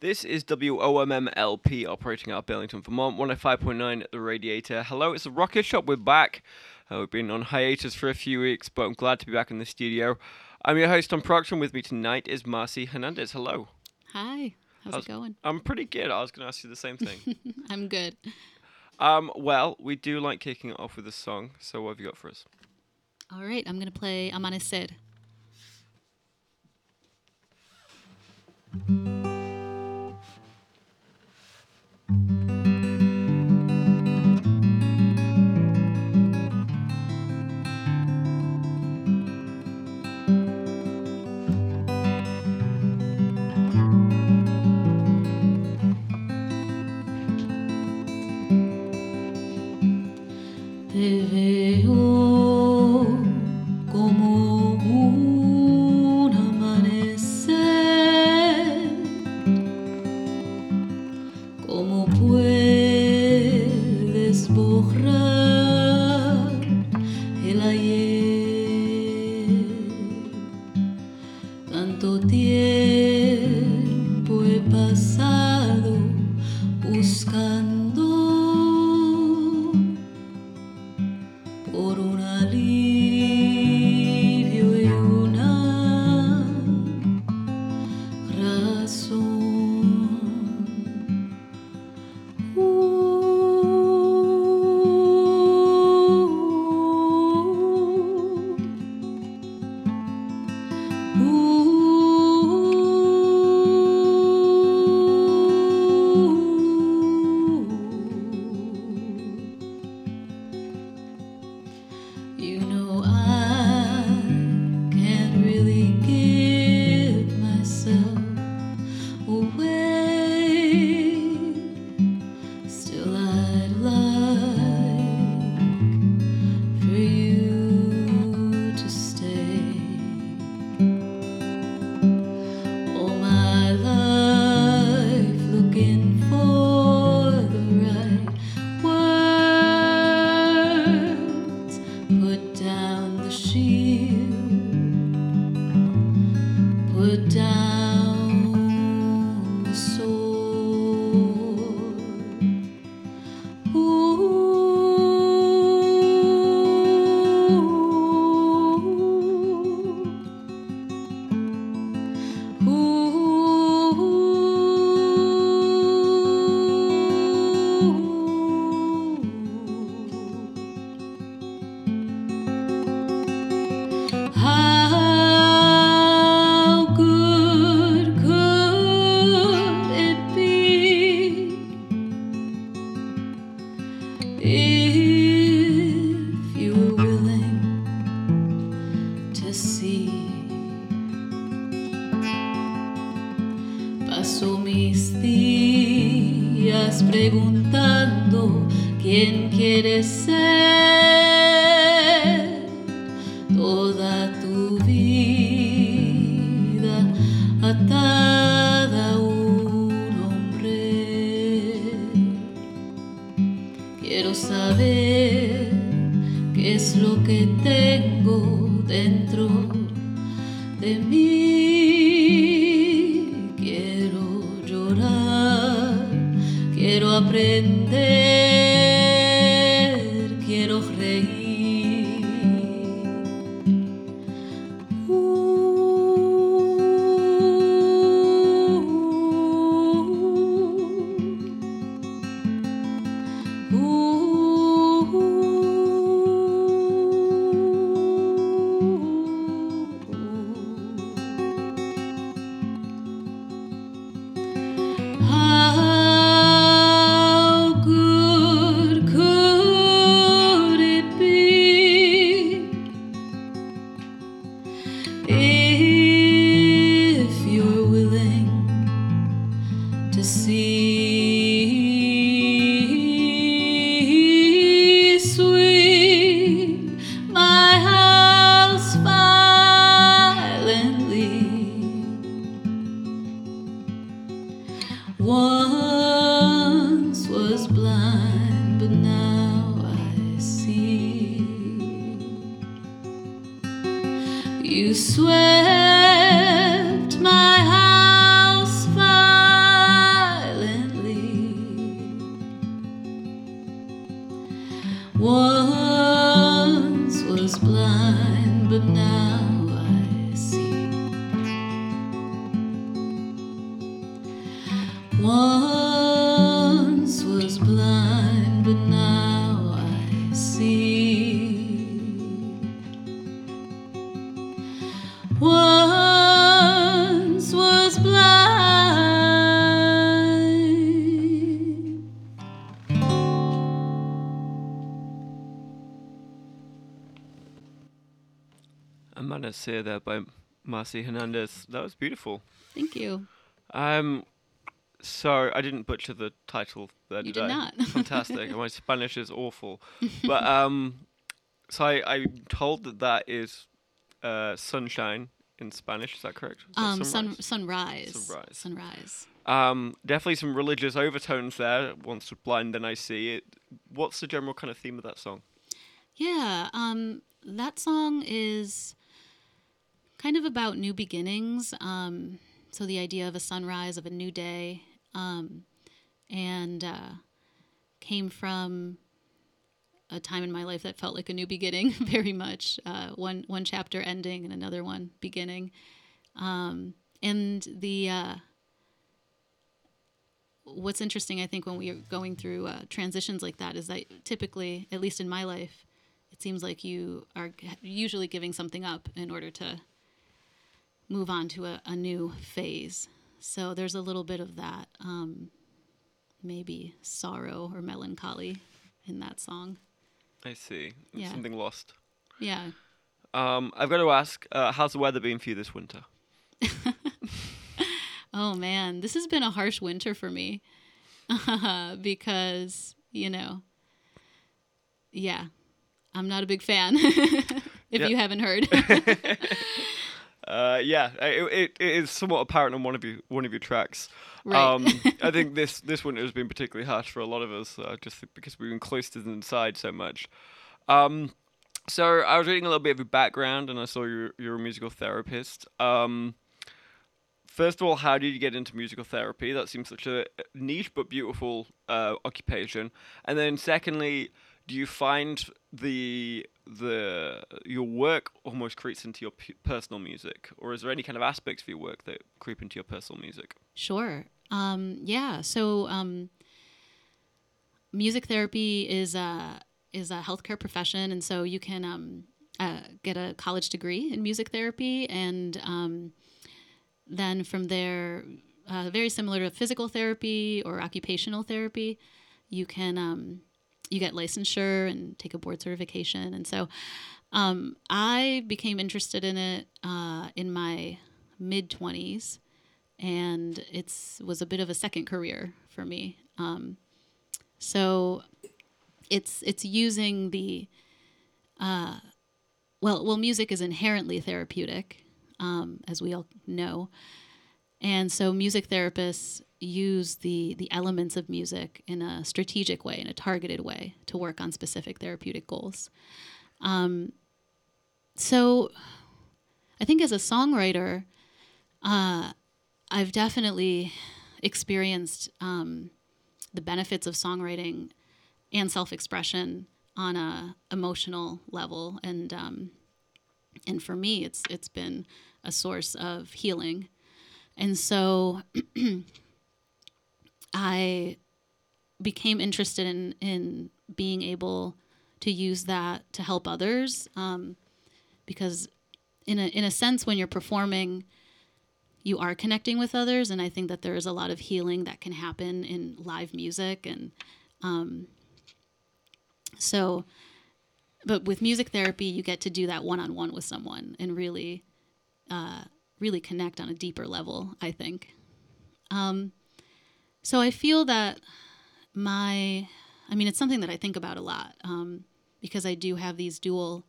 This is WOMMLP operating out of Burlington, Vermont, 105.9 at the radiator. Hello, it's the Rocket Shop. We're back. Uh, we've been on hiatus for a few weeks, but I'm glad to be back in the studio. I'm your host on production. With me tonight is Marcy Hernandez. Hello. Hi. How's How's- it going? I'm pretty good. I was going to ask you the same thing. I'm good. um, well, we do like kicking it off with a song, so what have you got for us? All right, I'm gonna play Amanecer. Te preguntando quién quieres ser to see? Amanecer there by Marcy Hernandez. That was beautiful. Thank you. Um, so I didn't butcher the title there, You did, did I? not. Fantastic. My Spanish is awful. But um, so I, I'm told that that is uh, sunshine in Spanish. Is that correct? Is that Um, sun, sunrise? sunrise. Sunrise. Sunrise. Um, definitely some religious overtones there. Once blind, then I see it. What's the general kind of theme of that song? Yeah, um, that song is kind of about new beginnings. Um, so the idea of a sunrise, of a new day, um, and uh, came from a time in my life that felt like a new beginning, very much. Uh, one one chapter ending and another one beginning, um, and the. Uh, What's interesting, I think, when we are going through uh, transitions like that, is that typically, at least in my life, it seems like you are usually giving something up in order to move on to a, a new phase. So there's a little bit of that, um, maybe sorrow or melancholy in that song. I see. Yeah. Something lost. Yeah. Um, I've got to ask, uh, how's the weather been for you this winter? Oh man, this has been a harsh winter for me because, you know, yeah, I'm not a big fan if Yeah. you haven't heard. Uh, yeah, uh, it, it, it is somewhat apparent on one of you one of your tracks. Right. Um, I think this this winter has been particularly harsh for a lot of us, uh, just because we've been cloistered inside so much. Um, so I was reading a little bit of your background, and I saw you're you're a musical therapist. Um, first of all, how did you get into musical therapy? That seems such a niche but beautiful uh, occupation. And then secondly, do you find the the your work almost creeps into your p- personal music, or is there any kind of aspects of your work that creep into your personal music? Sure. Um, yeah. So, um, music therapy is a is a healthcare profession, and so you can um, uh, get a college degree in music therapy, and um, then from there, uh, very similar to physical therapy or occupational therapy, you can um, you get licensure and take a board certification, and so um, I became interested in it uh, in my mid twenties and it was a bit of a second career for me. Um, so it's it's using the uh, well well music is inherently therapeutic, um, as we all know, and so music therapists use the the elements of music in a strategic way, in a targeted way, to work on specific therapeutic goals. Um, so I think as a songwriter. Uh, I've definitely experienced um, the benefits of songwriting and self-expression on a emotional level, and um, and for me, it's it's been a source of healing, and so I became interested in in being able to use that to help others, um, because in a in a sense, when you're performing you are connecting with others and i think that there is a lot of healing that can happen in live music and um, so but with music therapy you get to do that one-on-one with someone and really uh, really connect on a deeper level i think. Um, so i feel that my i mean it's something that i think about a lot um, because i do have these dual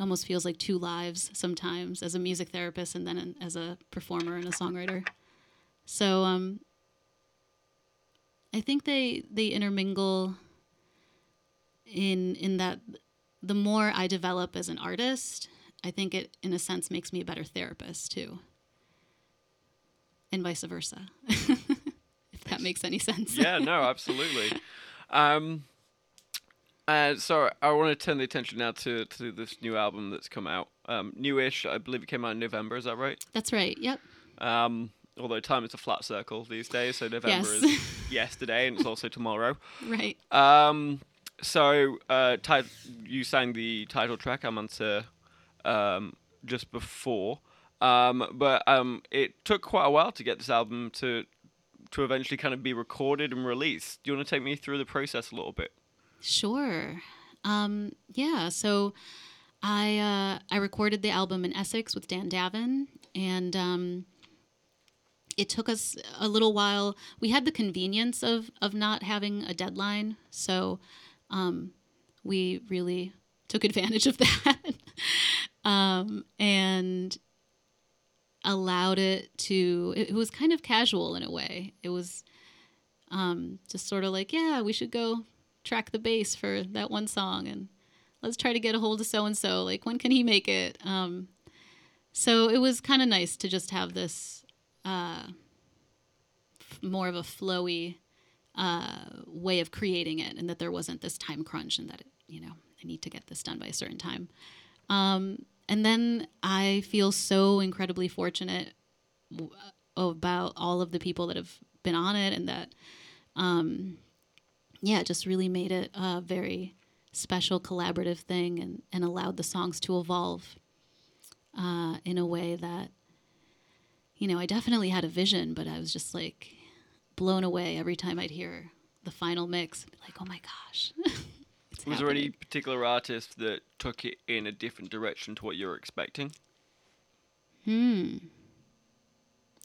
it almost feels like two lives sometimes as a music therapist and then as a performer and a songwriter. So um, I think they they intermingle in in that the more I develop as an artist, I think it in a sense makes me a better therapist too. And vice versa. that makes any sense. yeah, no, absolutely. Um, uh, so I want to turn the attention now to, to this new album that's come out. Um, newish, I believe it came out in November. Is that right? That's right. Yep. Um, although time is a flat circle these days, so November Yes. is yesterday and it's also tomorrow. Right. Um, so uh, you sang the title track Amanta um, just before, um, but um, it took quite a while to get this album to to eventually kind of be recorded and released. Do you want to take me through the process a little bit? Sure. Um, yeah. So I uh, I recorded the album in Essex with Dan Davin, and um, it took us a little while. We had the convenience of of not having a deadline, so um, we really took advantage of that, um, and allowed it to. It, it was kind of casual in a way. It was um, just sort of like, yeah, we should go track the bass for that one song and let's try to get a hold of so and so like when can he make it um, so it was kind of nice to just have this uh, f- more of a flowy uh, way of creating it and that there wasn't this time crunch and that it, you know i need to get this done by a certain time um, and then i feel so incredibly fortunate about all of the people that have been on it and that um, yeah, just really made it a very special collaborative thing and, and allowed the songs to evolve uh, in a way that, you know, I definitely had a vision, but I was just like blown away every time I'd hear the final mix. Like, oh my gosh. Was there any particular artist that took it in a different direction to what you were expecting? Hmm.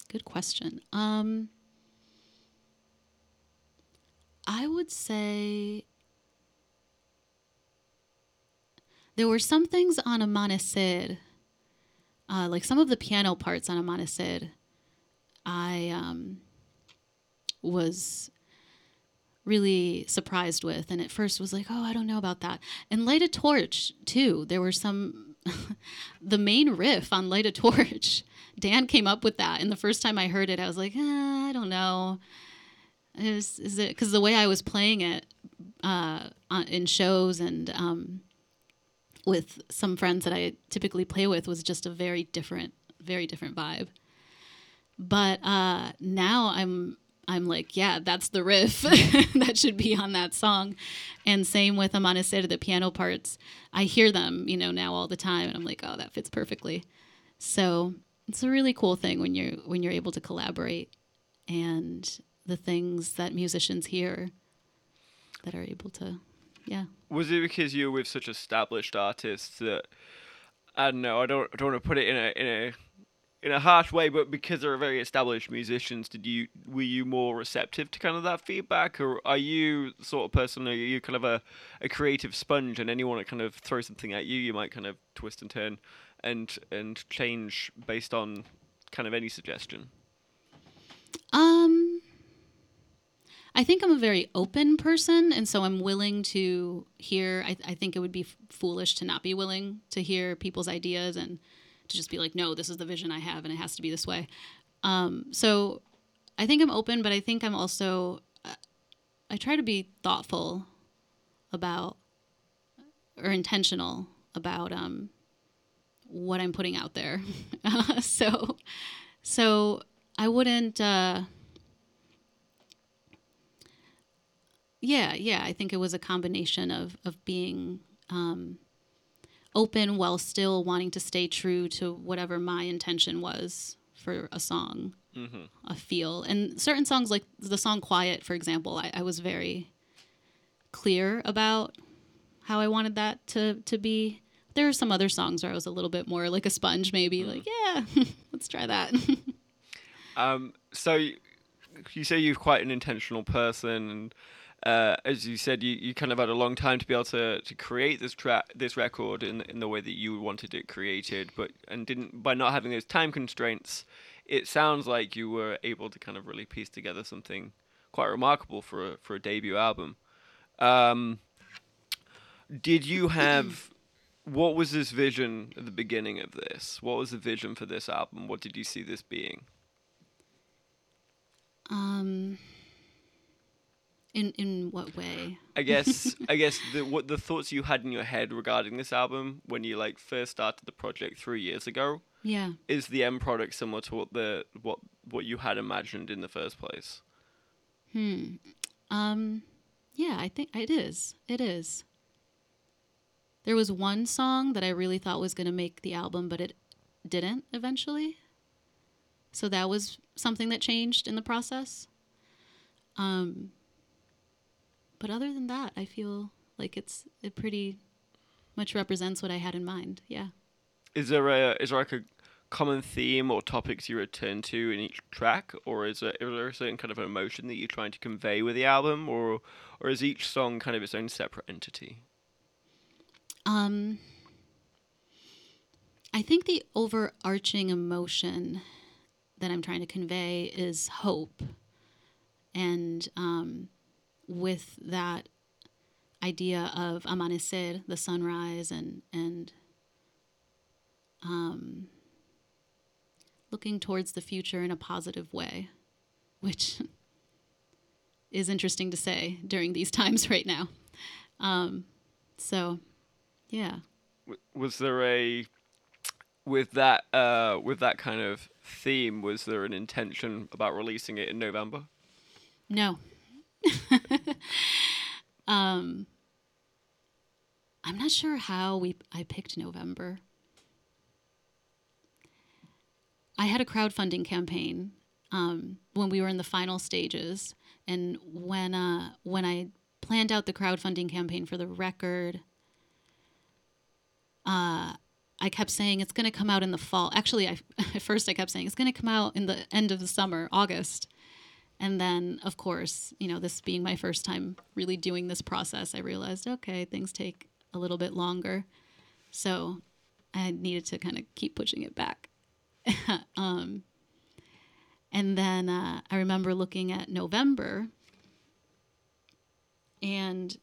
Good question. Um, I would say there were some things on Amanecer, uh, like some of the piano parts on Amanecer, I um, was really surprised with and at first was like oh i don't know about that. And light a torch too. There were some the main riff on light a torch dan came up with that and the first time i heard it i was like eh, i don't know. Is, is it because the way i was playing it uh, in shows and um, with some friends that i typically play with was just a very different very different vibe. But uh, now i'm i'm like yeah that's the riff that should be on that song. And same with amanecer the piano parts. I hear them you know now all the time and i'm like oh that fits perfectly. So it's a really cool thing when you're when you're able to collaborate and the things that musicians hear that are able to yeah. Was it because you were with such established artists that I don't know, I don't I don't want to put it in a in a in a harsh way, but because they're very established musicians, did you were you more receptive to kind of that feedback, or are you sort of person? Are you kind of a, a creative sponge, and anyone that kind of throws something at you, you might kind of twist and turn, and and change based on kind of any suggestion. Um, I think I'm a very open person, and so I'm willing to hear. I, I think it would be f- foolish to not be willing to hear people's ideas and to just be like, no, this is the vision I have, and it has to be this way. Um, so I think I'm open, but I think I'm also. uh, I try to be thoughtful about or intentional about um, what I'm putting out there. so, so I wouldn't. Uh, yeah, yeah. I think it was a combination of of being um, open while still wanting to stay true to whatever my intention was for a song, Mm-hmm. a feel. And certain songs, like the song "Quiet," for example, I, I was very clear about how I wanted that to to be. There are some other songs where I was a little bit more like a sponge, maybe like, yeah, let's try that. Um, so you say you're quite an intentional person, and uh, as you said, you, you kind of had a long time to be able to, to create this track, this record in in the way that you wanted it created, but and didn't by not having those time constraints, it sounds like you were able to kind of really piece together something quite remarkable for a, for a debut album. Um, did you have what was this vision at the beginning of this? What was the vision for this album? What did you see this being? Um, in in what way? I guess I guess the what the thoughts you had in your head regarding this album when you like first started the project three years ago Yeah. is the end product similar to what the what what you had imagined in the first place? Hmm. Um, yeah, I think it is. It is. There was one song that I really thought was going to make the album, but it didn't eventually. So that was something that changed in the process. Um, but other than that, I feel like it's it pretty much represents what I had in mind. Yeah. Is there a is there like a common theme or topics you return to in each track, or is there, is there a certain kind of emotion that you're trying to convey with the album, or or is each song kind of its own separate entity? Um, I think the overarching emotion that I'm trying to convey is hope. And um, with that idea of amanecer, the sunrise, and, and um, looking towards the future in a positive way, which is interesting to say during these times right now. Um, so, yeah. Was there a with that uh with that kind of theme? Was there an intention about releasing it in November? No. um, I'm not sure how we I picked November. I had a crowdfunding campaign um, when we were in the final stages, and when uh, when I planned out the crowdfunding campaign for the record, uh, I kept saying it's going to come out in the fall. Actually, I, at first I kept saying it's going to come out in the end of the summer, August. And then, of course, you know, this being my first time really doing this process, I realized, okay, things take a little bit longer. So I needed to kind of keep pushing it back. um, and then uh, I remember looking at November and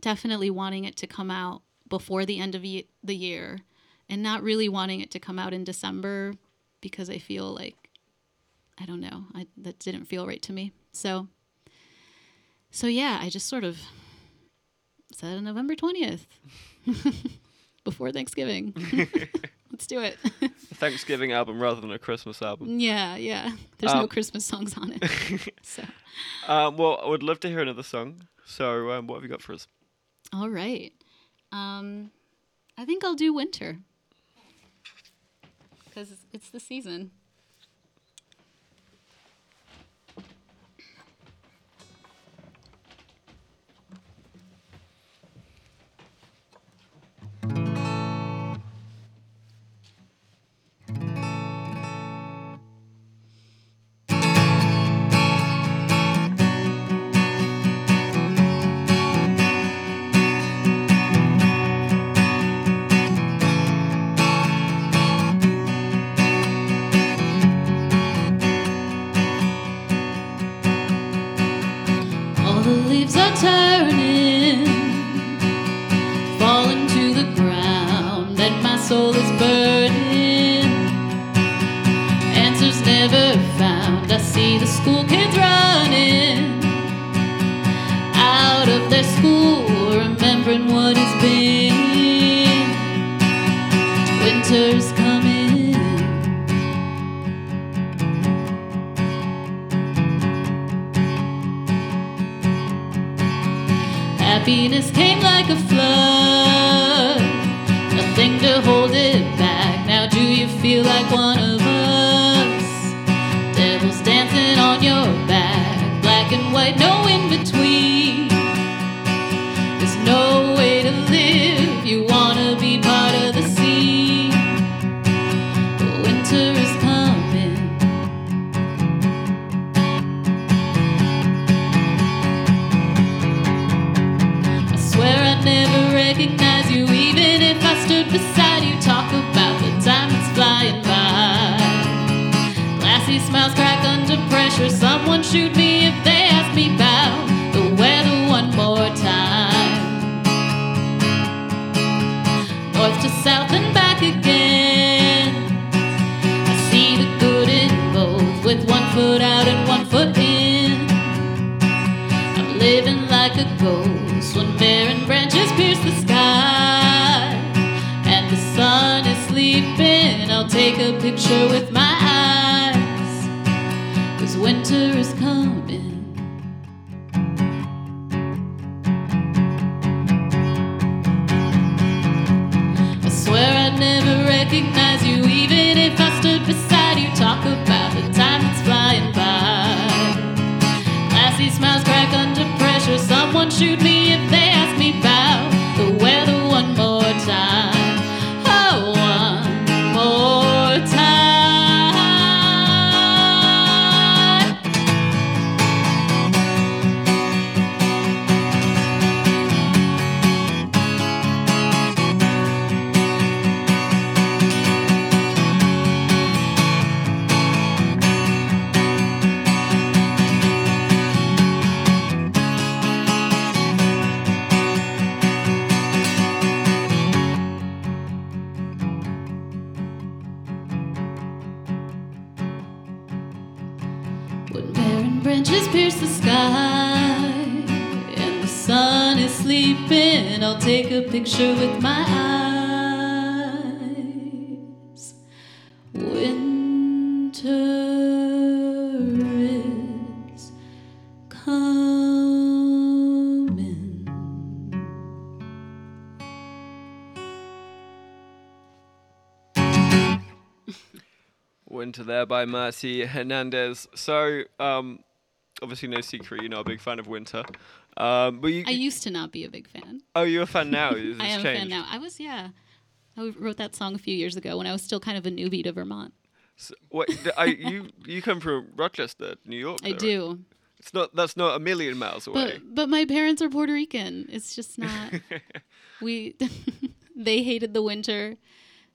definitely wanting it to come out before the end of the year and not really wanting it to come out in December because I feel like I don't know. I, that didn't feel right to me. So, so yeah, I just sort of said on November 20th before Thanksgiving. Let's do it. Thanksgiving album rather than a Christmas album. yeah, yeah. There's no Um, Christmas songs on it. so, Um, well, I would love to hear another song. So, um, what have you got for us? all right. Um, I think I'll do winter because it's the season. There by Marcy Hernandez. So, um, obviously no secret, you're not a big fan of Winter. Um, but you, I used to not be a big fan. oh, you're a fan now. I am a fan now. I was, yeah. I wrote that song a few years ago when I was still kind of a newbie to Vermont. So, what, I, you you come from Rochester, New York. I though, right? do. It's not that's not a million miles away. But but my parents are Puerto Rican. It's just not. we they hated the winter,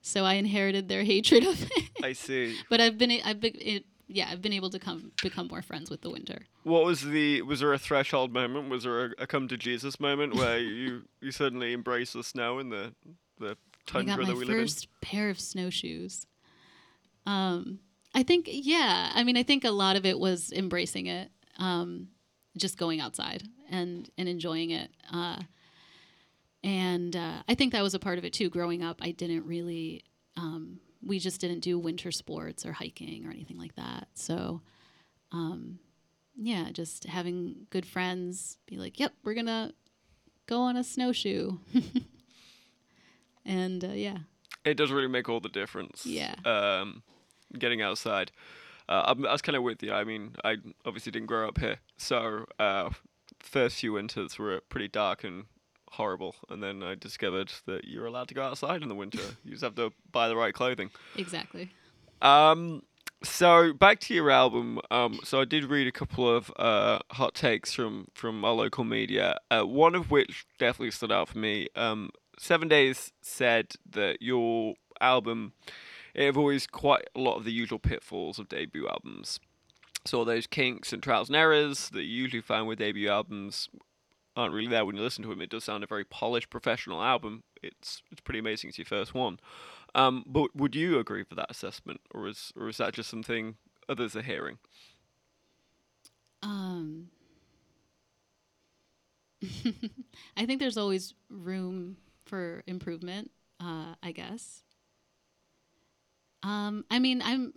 so I inherited their hatred of it. I see. but I've been I've been it, yeah I've been able to come become more friends with the winter. What was the was there a threshold moment? Was there a, a come to Jesus moment where you you suddenly embrace the snow and the the I got tundra my that we live in? first pair of snowshoes. Um, I think yeah. I mean, I think a lot of it was embracing it, um, just going outside and and enjoying it. Uh, and uh, I think that was a part of it too. Growing up, I didn't really. Um, we just didn't do winter sports or hiking or anything like that. So, um, yeah, just having good friends, be like, "Yep, we're gonna go on a snowshoe," and uh, yeah, It does really make all the difference. Yeah. Um, getting outside. Uh, I'm, I was kind of with you. I mean, I obviously didn't grow up here, so uh, first few winters were pretty dark and horrible, and then I discovered that you're allowed to go outside in the winter. you just have to buy the right clothing. exactly. Um, so back to your album. Um, so I did read a couple of uh, hot takes from from our local media. Uh, one of which definitely stood out for me. Um, Seven Days said that your album it avoids quite a lot of the usual pitfalls of debut albums. So all those kinks and trials and errors that you usually find with debut albums aren't really there when you listen to him. It does sound a very polished, professional album. It's it's pretty amazing. It's your first one. Um, but would you agree with that assessment, or is or is that just something others are hearing? Um, I think there's always room for improvement. Uh, I guess. Um, I mean, I'm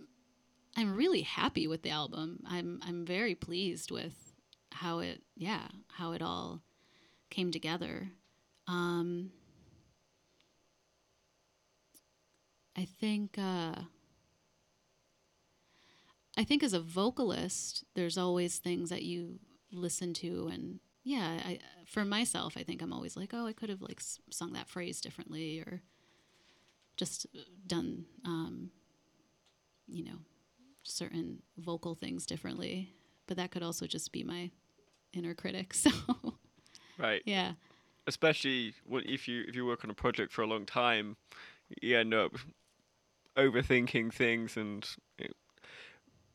I'm really happy with the album. I'm I'm very pleased with how it yeah how it all came together. Um, I think. Uh, I think as a vocalist, there's always things that you listen to, and yeah, I, for myself, I think I'm always like, oh, I could have like sung that phrase differently, or just done, um, you know, certain vocal things differently. But that could also just be my inner critic. So Right. yeah, Especially if you if you work on a project for a long time, you end up overthinking things, and it,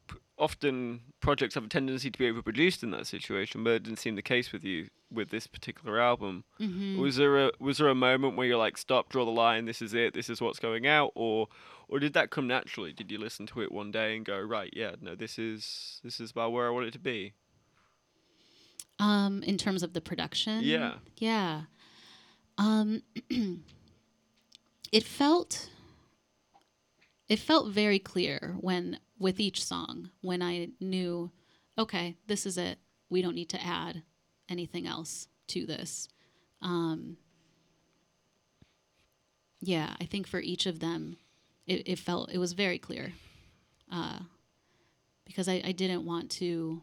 p- often projects have a tendency to be overproduced in that situation. But it didn't seem the case with you with this particular album. hmm Was there a was there a moment where you're like, stop, draw the line, this is it, this is what's going out, or or did that come naturally? Did you listen to it one day and go, right, yeah, no, this is this is about where I want it to be? Um, in terms of the production. Yeah. Yeah. Um, it felt it felt very clear when with each song when I knew, okay, this is it. We don't need to add anything else to this. Um, yeah, I think for each of them, it, it felt it was very clear, uh, because I, I didn't want to,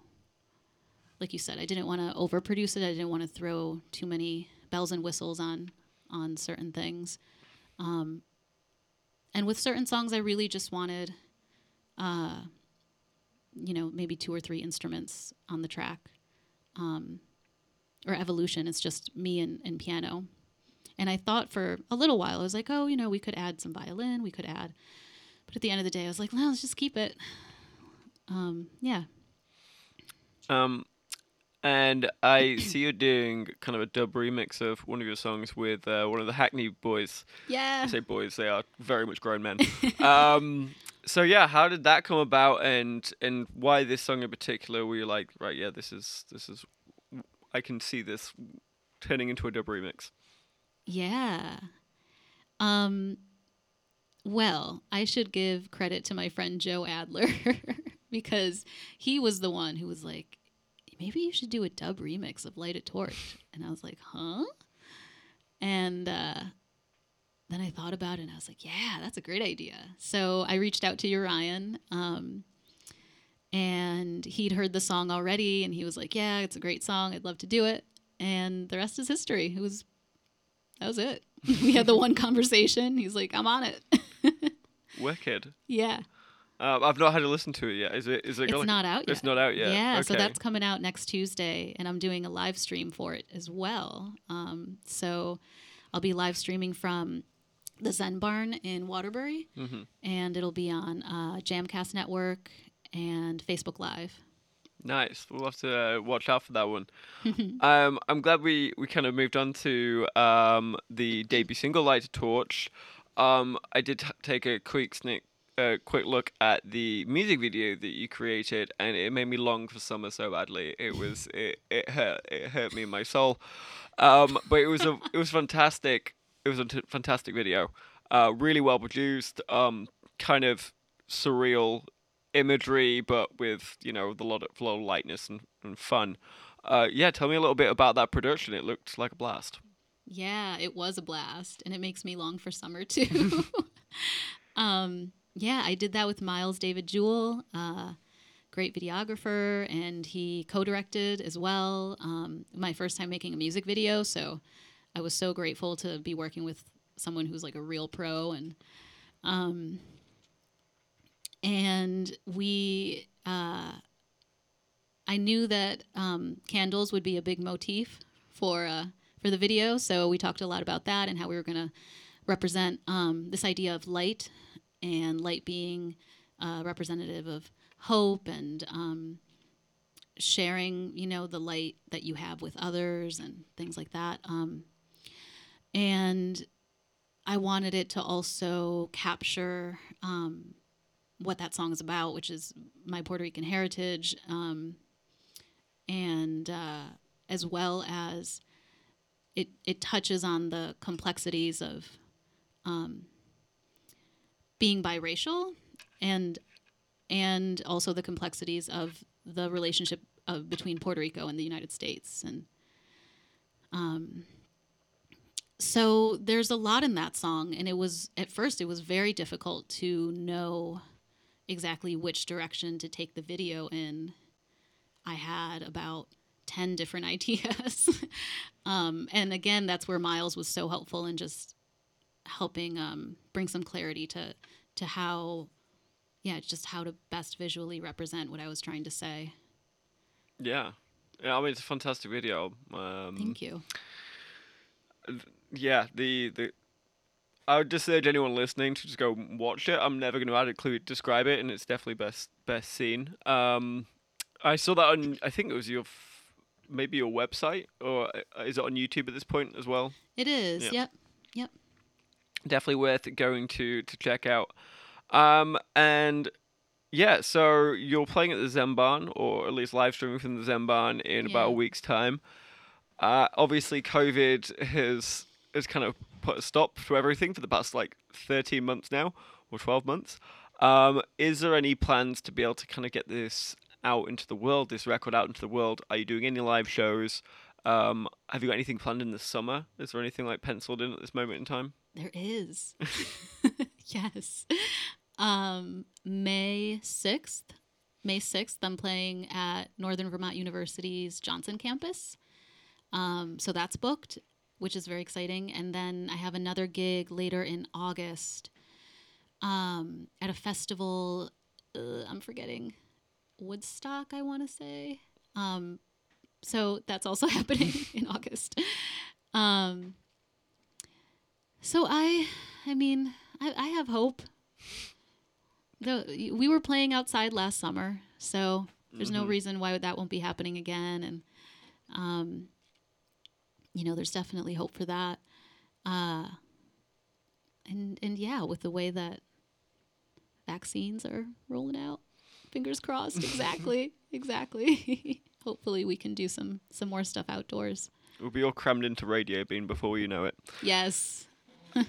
like you said, I didn't want to overproduce it. I didn't want to throw too many bells and whistles on on certain things. Um, and with certain songs, I really just wanted, uh, you know, maybe two or three instruments on the track. Um, or evolution, it's just me and, and piano. And I thought for a little while, I was like, oh, you know, we could add some violin, we could add. But at the end of the day, I was like, no, let's just keep it. Um, yeah. Um, and I see you're doing kind of a dub remix of one of your songs with uh, one of the Hackney boys. Yeah. I say boys; they are very much grown men. um, so yeah, how did that come about, and and why this song in particular? Were you like, right, yeah, this is this is, I can see this turning into a dub remix. Yeah. Um well, I should give credit to my friend Joe Adler because he was the one who was like, maybe you should do a dub remix of Light a Torch. And I was like, huh? And uh, then I thought about it and I was like, yeah, that's a great idea. So I reached out to Urian. Um, and he'd heard the song already and he was like, yeah, it's a great song. I'd love to do it. And the rest is history. It was that was it. we had the one conversation. He's like, I'm on it. Wicked. yeah. Um, I've not had to listen to it yet. Is it? Is it? It's going- not out yet. It's not out yet. Yeah, so that's coming out next Tuesday, and I'm doing a live stream for it as well. Um, so I'll be live streaming from the Zen Barn in Waterbury, Mhm. and it'll be on uh, Jamcast Network and Facebook Live. Nice. We'll have to uh, watch out for that one. um, I'm glad we, we kind of moved on to um, the debut single, Light a Torch. Um, I did t- take a quick sneak, uh, quick look at the music video that you created, and it made me long for summer so badly. It was it, it hurt it hurt me in my soul. Um, but it was a it was fantastic. It was a t- fantastic video. Uh, really well produced. Um, kind of surreal imagery, but with you know the lot of, lot of lightness and, and fun. Uh, yeah, tell me a little bit about that production. It looked like a blast. Yeah, it was a blast, and it makes me long for summer too. um, yeah, I did that with Miles David Jewell, uh, great videographer, and he co-directed as well. Um, my first time making a music video, so I was so grateful to be working with someone who's like a real pro, and um, and we. Uh, I knew that um, candles would be a big motif for uh, for the video, so we talked a lot about that and how we were going to represent um, this idea of light and light being uh, representative of hope and um, sharing, you know, the light that you have with others and things like that. Um, and I wanted it to also capture um, what that song is about, which is my Puerto Rican heritage, um, and uh, as well as it it touches on the complexities of um, being biracial and and also the complexities of the relationship of between Puerto Rico and the United States. And um, so there's a lot in that song and it was at first it was very difficult to know exactly which direction to take the video in. I had about 10 different ideas. Um, and again that's where miles was so helpful in just helping um, bring some clarity to to how yeah just how to best visually represent what i was trying to say Yeah, yeah. I mean, it's a fantastic video. Um, thank you yeah, the the. I would just urge anyone listening to just go watch it. I'm never going to adequately describe it, and it's definitely best best seen. Um, I saw that on. I think it was your, f- maybe your website, or uh, is it on YouTube at this point as well? it is Yeah. yep yep definitely worth going to to check out. Um, and Yeah, so you're playing at the Zen Barn, or at least live streaming from the Zen Barn in about a week's time. Uh, obviously, COVID has has kind of put a stop to everything for the past like 13 months now, or 12 months. Um, is there any plans to be able to kind of get this out into the world, this record out into the world? Are you doing any live shows? Um, have you got anything planned in the summer? Is there anything like penciled in at this moment in time? There is. yes. Um, May 6th. May 6th, I'm playing at Northern Vermont University's Johnson campus. Um, so that's booked, which is very exciting. And then I have another gig later in August um, at a festival. Uh, I'm forgetting Woodstock, I want to say. Um, so that's also happening in August. Um, so I, I mean, I, I have hope. The we were playing outside last summer, so there's no reason why that won't be happening again, and um, you know, there's definitely hope for that. Uh, and and yeah, with the way that vaccines are rolling out, fingers crossed. Exactly, exactly. Hopefully, we can do some some more stuff outdoors. We'll be all crammed into Radio Bean before you know it. Yes.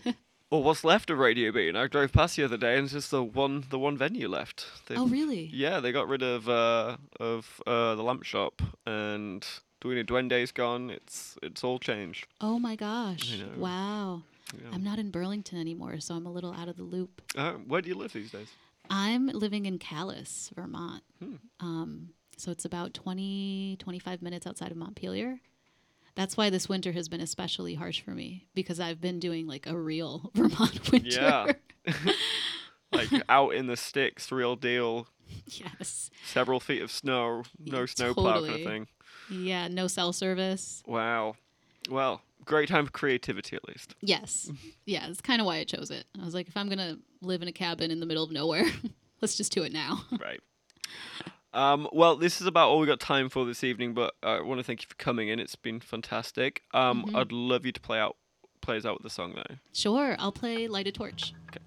Or what's left of Radio Bean? I drove past the other day and it's just the one the one venue left. They, Oh, really? Yeah, they got rid of uh, of uh, the lamp shop and Duino Duende's gone. It's it's all changed. Oh my gosh! Wow. Yeah. I'm not in Burlington anymore, so I'm a little out of the loop. Uh, where do you live these days? I'm living in Calais, Vermont. Hmm. Um, so it's about 20, 25 minutes outside of Montpelier. That's why this winter has been especially harsh for me because I've been doing like a real Vermont winter. Yeah. Like out in the sticks, real deal. yes. Several feet of snow, no Yeah, snowplow kind of thing. Yeah. No cell service. Wow. Well, great time for creativity at least. Yes. Yeah. It's kind of why I chose it. I was like, if I'm gonna live in a cabin in the middle of nowhere, let's just do it now. Right. Um, well, this is about all we got time for this evening, but I want to thank you for coming in. It's been fantastic. Um, Mhm. I'd love you to play out, play us out with the song though. Sure. I'll play Light a Torch. mi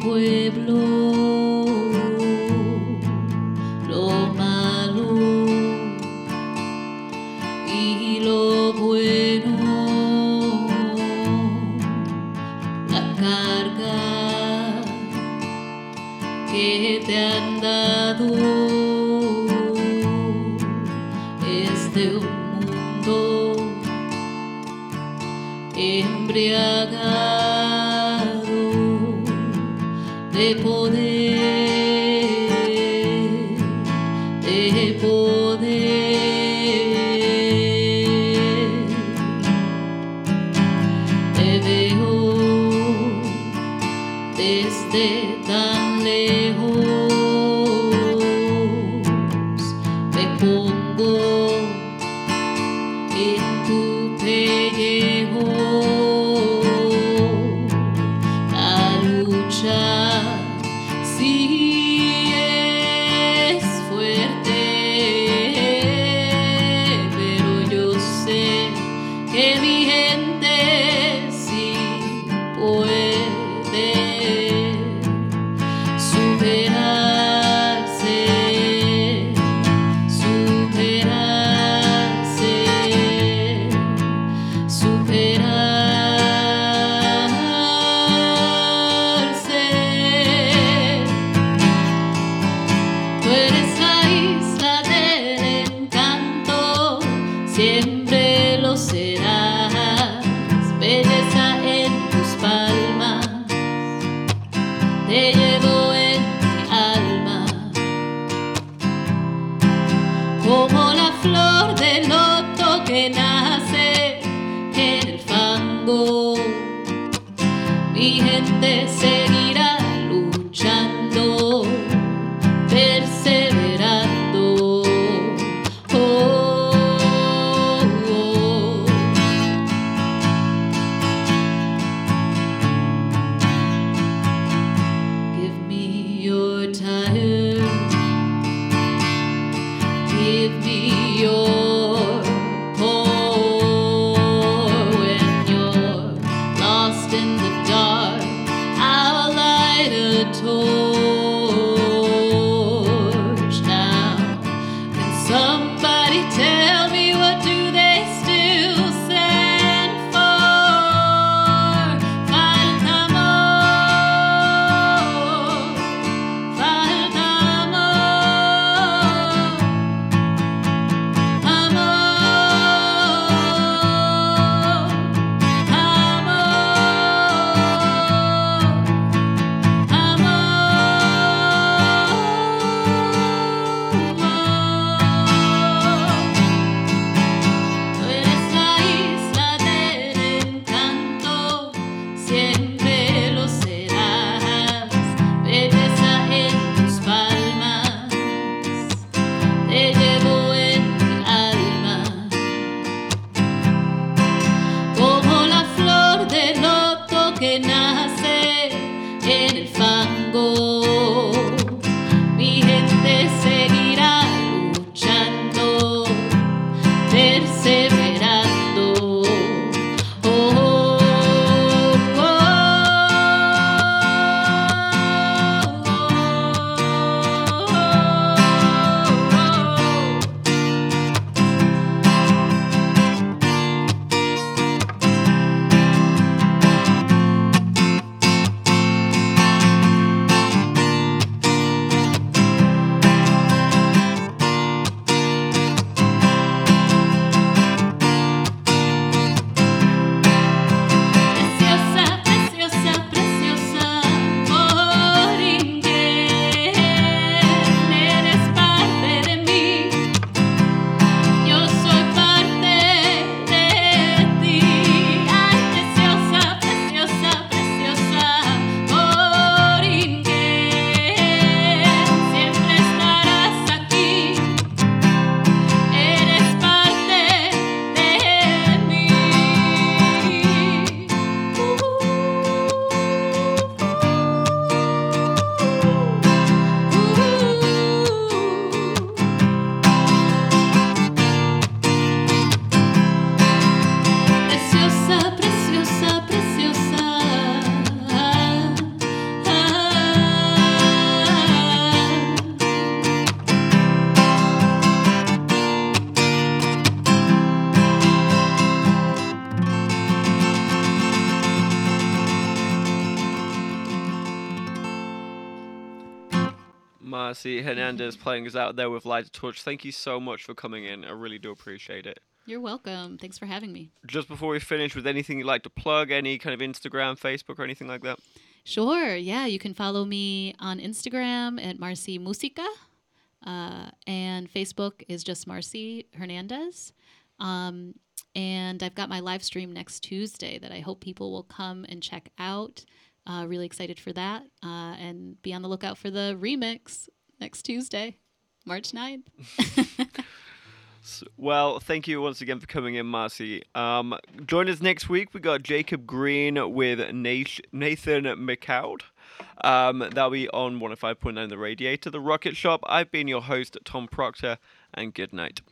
pueblo, Marcy Hernandez playing us out there with Light a Torch. Thank you so much for coming in. I really do appreciate it. You're welcome. Thanks for having me. Just before we finish, with anything you'd like to plug, any kind of Instagram, Facebook, or anything like that? Sure. Yeah, you can follow me on Instagram at Marcy Musica, uh, and Facebook is just Marcy Hernandez. Um, and I've got my live stream next Tuesday that I hope people will come and check out. Uh, really excited for that. Uh, and be on the lookout for the remix next Tuesday, March 9th. S- Well, thank you once again for coming in, Marcy. Um, join us next week. We got Jacob Green with Nathan McCoud. Um, that'll be on 105.9 The Radiator, The Rocket Shop. I've been your host, Tom Proctor, and good night.